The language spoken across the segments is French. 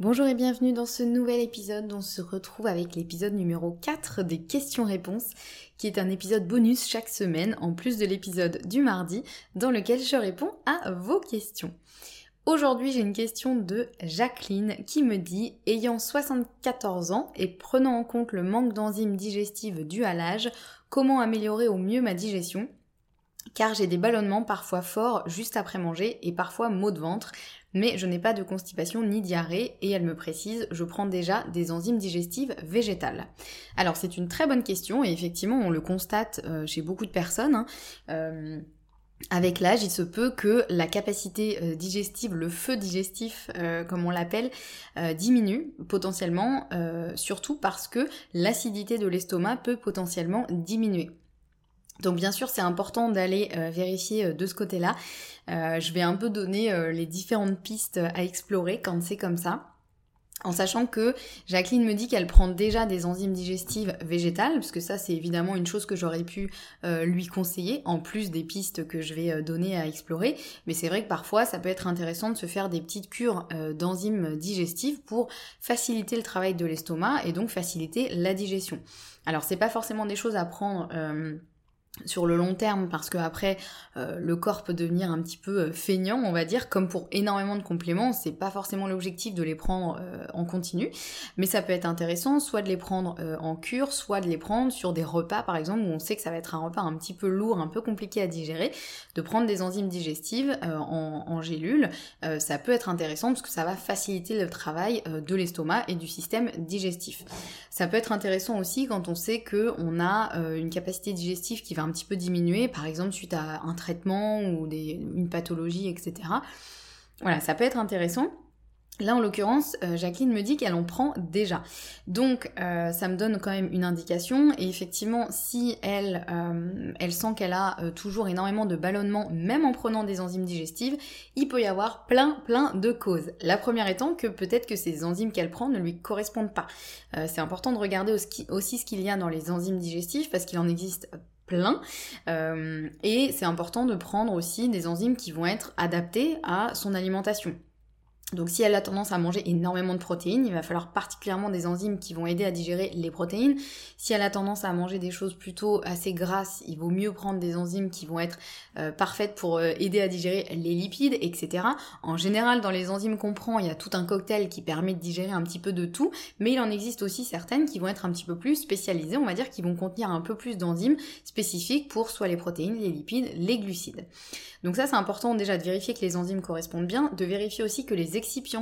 Bonjour et bienvenue dans ce nouvel épisode. On se retrouve avec l'épisode numéro 4 des questions-réponses, qui est un épisode bonus chaque semaine, en plus de l'épisode du mardi, dans lequel je réponds à vos questions. Aujourd'hui, j'ai une question de Jacqueline qui me dit Ayant 74 ans et prenant en compte le manque d'enzymes digestives dû à l'âge, comment améliorer au mieux ma digestion? Car j'ai des ballonnements parfois forts juste après manger et parfois maux de ventre, mais je n'ai pas de constipation ni diarrhée et elle me précise, je prends déjà des enzymes digestives végétales. Alors c'est une très bonne question et effectivement on le constate euh, chez beaucoup de personnes. Hein. Euh, avec l'âge, il se peut que la capacité euh, digestive, le feu digestif, comme on l'appelle, diminue potentiellement, surtout parce que l'acidité de l'estomac peut potentiellement diminuer. Donc bien sûr c'est important d'aller euh, vérifier euh, de ce côté-là. Euh, je vais un peu donner les différentes pistes à explorer quand c'est comme ça. En sachant que Jacqueline me dit qu'elle prend déjà des enzymes digestives végétales, parce que ça c'est évidemment une chose que j'aurais pu lui conseiller, en plus des pistes que je vais donner à explorer. Mais c'est vrai que parfois ça peut être intéressant de se faire des petites cures d'enzymes digestives pour faciliter le travail de l'estomac et donc faciliter la digestion. Alors c'est pas forcément des choses à prendre sur le long terme parce que après euh, le corps peut devenir un petit peu euh, feignant on va dire comme pour énormément de compléments c'est pas forcément l'objectif de les prendre euh, en continu mais ça peut être intéressant soit de les prendre en cure soit de les prendre sur des repas par exemple où on sait que ça va être un repas un petit peu lourd un peu compliqué à digérer de prendre des enzymes digestives en, en gélules ça peut être intéressant parce que ça va faciliter le travail de l'estomac et du système digestif. Ça peut être intéressant aussi quand on sait que on a une capacité digestive qui va un petit peu diminuer, par exemple suite à un traitement ou une pathologie, etc. Voilà, ça peut être intéressant. Là, en l'occurrence, euh, Jacqueline me dit qu'elle en prend déjà. Donc, euh, ça me donne quand même une indication. Et effectivement, si elle, euh, elle sent qu'elle a toujours énormément de ballonnement, même en prenant des enzymes digestives, il peut y avoir plein, plein de causes. La première étant que peut-être que ces enzymes qu'elle prend ne lui correspondent pas. C'est important de regarder aussi ce qu'il y a dans les enzymes digestives, parce qu'il en existe plein. Euh, et c'est important de prendre aussi des enzymes qui vont être adaptées à son alimentation. Donc si elle a tendance à manger énormément de protéines, il va falloir particulièrement des enzymes qui vont aider à digérer les protéines. Si elle a tendance à manger des choses plutôt assez grasses, il vaut mieux prendre des enzymes qui vont être euh, parfaites pour euh, aider à digérer les lipides, etc. En général, dans les enzymes qu'on prend, il y a tout un cocktail qui permet de digérer un petit peu de tout, mais il en existe aussi certaines qui vont être un petit peu plus spécialisées, on va dire, qui vont contenir un peu plus d'enzymes spécifiques pour soit les protéines, les lipides, les glucides. Donc ça, c'est important déjà de vérifier que les enzymes correspondent bien, de vérifier aussi que les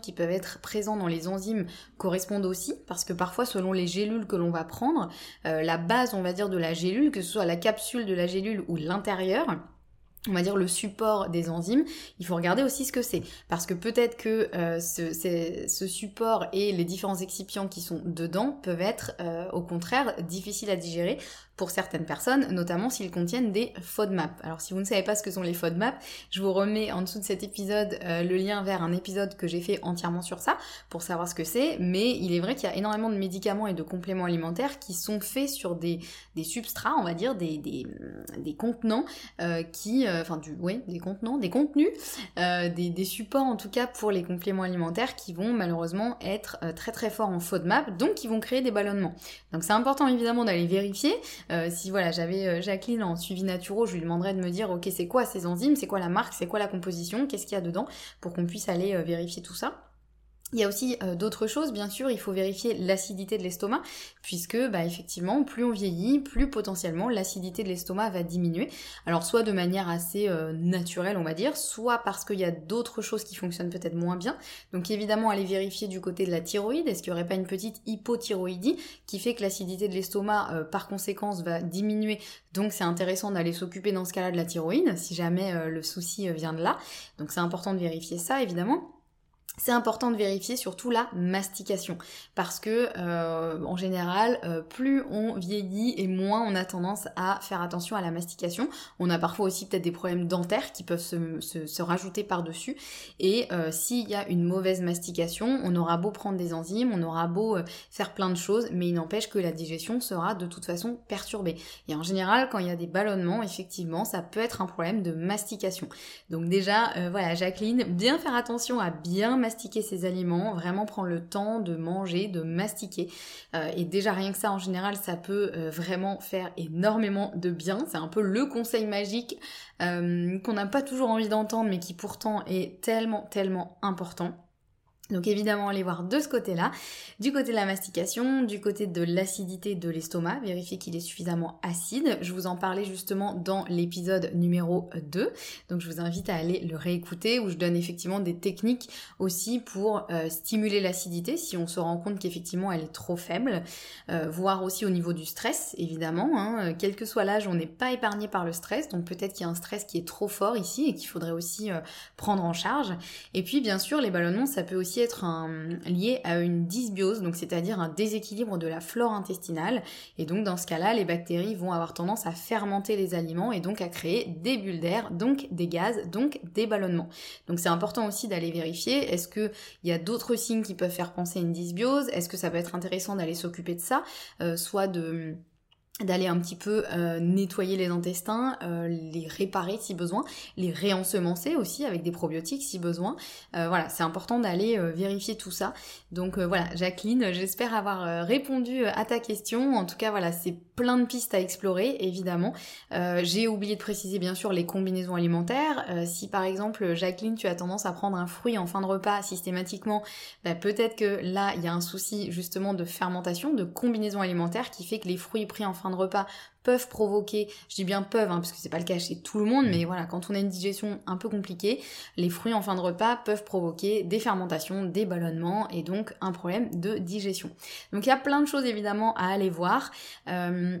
qui peuvent être présents dans les enzymes correspondent aussi, parce que parfois, selon les gélules que l'on va prendre, euh, la base, on va dire, de la gélule, que ce soit la capsule de la gélule ou l'intérieur, on va dire le support des enzymes, il faut regarder aussi ce que c'est. Parce que peut-être que euh, ce, support et les différents excipients qui sont dedans peuvent être euh, au contraire difficiles à digérer pour certaines personnes, notamment s'ils contiennent des FODMAP. Alors si vous ne savez pas ce que sont les FODMAP, je vous remets en dessous de cet épisode euh, le lien vers un épisode que j'ai fait entièrement sur ça pour savoir ce que c'est, mais il est vrai qu'il y a énormément de médicaments et de compléments alimentaires qui sont faits sur des, des substrats, on va dire, des, des, des contenants euh, qui, euh, enfin du, des contenus, des, des supports en tout cas pour les compléments alimentaires qui vont malheureusement être très très forts en FODMAP, donc qui vont créer des ballonnements. Donc c'est important évidemment d'aller vérifier. Euh, si voilà, j'avais euh, Jacqueline en suivi naturo, je lui demanderais de me dire ok c'est quoi ces enzymes, c'est quoi la marque, c'est quoi la composition, qu'est-ce qu'il y a dedans, pour qu'on puisse aller euh, vérifier tout ça. Il y a aussi euh, d'autres choses, bien sûr, il faut vérifier l'acidité de l'estomac, puisque bah, effectivement, plus on vieillit, plus potentiellement l'acidité de l'estomac va diminuer. Alors soit de manière assez euh, naturelle, on va dire, soit parce qu'il y a d'autres choses qui fonctionnent peut-être moins bien. Donc évidemment, aller vérifier du côté de la thyroïde, est-ce qu'il n'y aurait pas une petite hypothyroïdie qui fait que l'acidité de l'estomac, euh, par conséquence, va diminuer? Donc c'est intéressant d'aller s'occuper dans ce cas-là de la thyroïde, si jamais le souci vient de là. Donc c'est important de vérifier ça, évidemment c'est important de vérifier surtout la mastication. Parce que euh, en général euh, plus on vieillit et moins on a tendance à faire attention à la mastication. On a parfois aussi peut-être des problèmes dentaires qui peuvent se, rajouter par dessus et euh, s'il y a une mauvaise mastication on aura beau prendre des enzymes on aura beau faire plein de choses mais il n'empêche que la digestion sera de toute façon perturbée. Et en général quand il y a des ballonnements effectivement ça peut être un problème de mastication. Donc déjà voilà Jacqueline bien faire attention à bien mastiquer ses aliments, vraiment prendre le temps de manger, de mastiquer. Euh, et déjà rien que ça, en général, ça peut euh, vraiment faire énormément de bien. C'est un peu le conseil magique euh, qu'on n'a pas toujours envie d'entendre, mais qui pourtant est tellement, tellement important. Donc évidemment, allez voir de ce côté-là, du côté de la mastication, du côté de l'acidité de l'estomac, vérifier qu'il est suffisamment acide. Je vous en parlais justement dans l'épisode numéro 2, donc je vous invite à aller le réécouter où je donne effectivement des techniques aussi pour euh, stimuler l'acidité si on se rend compte qu'effectivement elle est trop faible, euh, voire aussi au niveau du stress évidemment. Hein. quel que soit l'âge, on n'est pas épargné par le stress, donc peut-être qu'il y a un stress qui est trop fort ici et qu'il faudrait aussi euh, prendre en charge. Et puis bien sûr, les ballonnements, ça peut aussi être lié à une dysbiose, donc c'est-à-dire un déséquilibre de la flore intestinale. Et donc dans ce cas-là, les bactéries vont avoir tendance à fermenter les aliments et donc à créer des bulles d'air, donc des gaz, donc des ballonnements. Donc c'est important aussi d'aller vérifier, est-ce qu'il y a d'autres signes qui peuvent faire penser à une dysbiose? Est-ce que ça peut être intéressant d'aller s'occuper de ça? Euh, Soit de d'aller un petit peu euh, nettoyer les intestins, euh, les réparer si besoin, les réensemencer aussi avec des probiotiques si besoin. Euh, voilà, c'est important d'aller vérifier tout ça. Donc voilà, Jacqueline, j'espère avoir répondu à ta question. En tout cas, voilà, c'est plein de pistes à explorer, évidemment. J'ai oublié de préciser bien sûr les combinaisons alimentaires. si par exemple, Jacqueline, tu as tendance à prendre un fruit en fin de repas systématiquement, bah, peut-être que là, il y a un souci justement de fermentation, de combinaison alimentaire qui fait que les fruits pris en fin de repas peuvent provoquer, je dis bien peuvent, hein, parce que c'est pas le cas chez tout le monde, mais mm. voilà, quand on a une digestion un peu compliquée, les fruits en fin de repas peuvent provoquer des fermentations, des ballonnements et donc un problème de digestion. Donc il y a plein de choses évidemment à aller voir. Euh,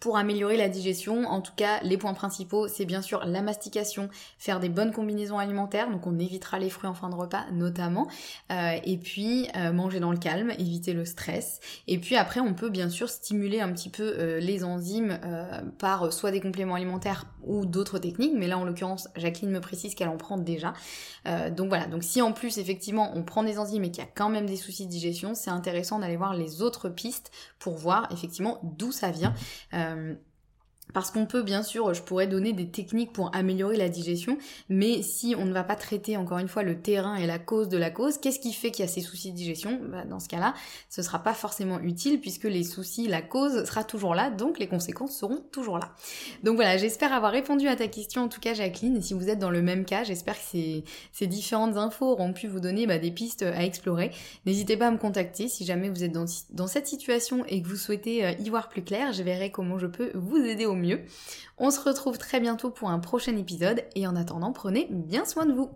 pour améliorer la digestion. En tout cas, les points principaux, c'est bien sûr la mastication, faire des bonnes combinaisons alimentaires, donc on évitera les fruits en fin de repas notamment, euh, et puis euh, manger dans le calme, éviter le stress. Et puis après, on peut bien sûr stimuler un petit peu euh, les enzymes par soit des compléments alimentaires ou d'autres techniques, mais là en l'occurrence, Jacqueline me précise qu'elle en prend déjà. donc voilà, donc si en plus effectivement on prend des enzymes et qu'il y a quand même des soucis de digestion, c'est intéressant d'aller voir les autres pistes pour voir effectivement d'où ça vient. Euh, parce qu'on peut bien sûr, je pourrais donner des techniques pour améliorer la digestion, mais si on ne va pas traiter encore une fois le terrain et la cause de la cause, qu'est-ce qui fait qu'il y a ces soucis de digestion? Bah, Dans ce cas-là, ce sera pas forcément utile puisque les soucis, la cause sera toujours là, donc les conséquences seront toujours là. Donc voilà, j'espère avoir répondu à ta question en tout cas Jacqueline, et si vous êtes dans le même cas, j'espère que ces, différentes infos auront pu vous donner bah, des pistes à explorer. N'hésitez pas à me contacter si jamais vous êtes dans, cette situation et que vous souhaitez euh, y voir plus clair, je verrai comment je peux vous aider au On se retrouve très bientôt pour un prochain épisode et en attendant, prenez bien soin de vous.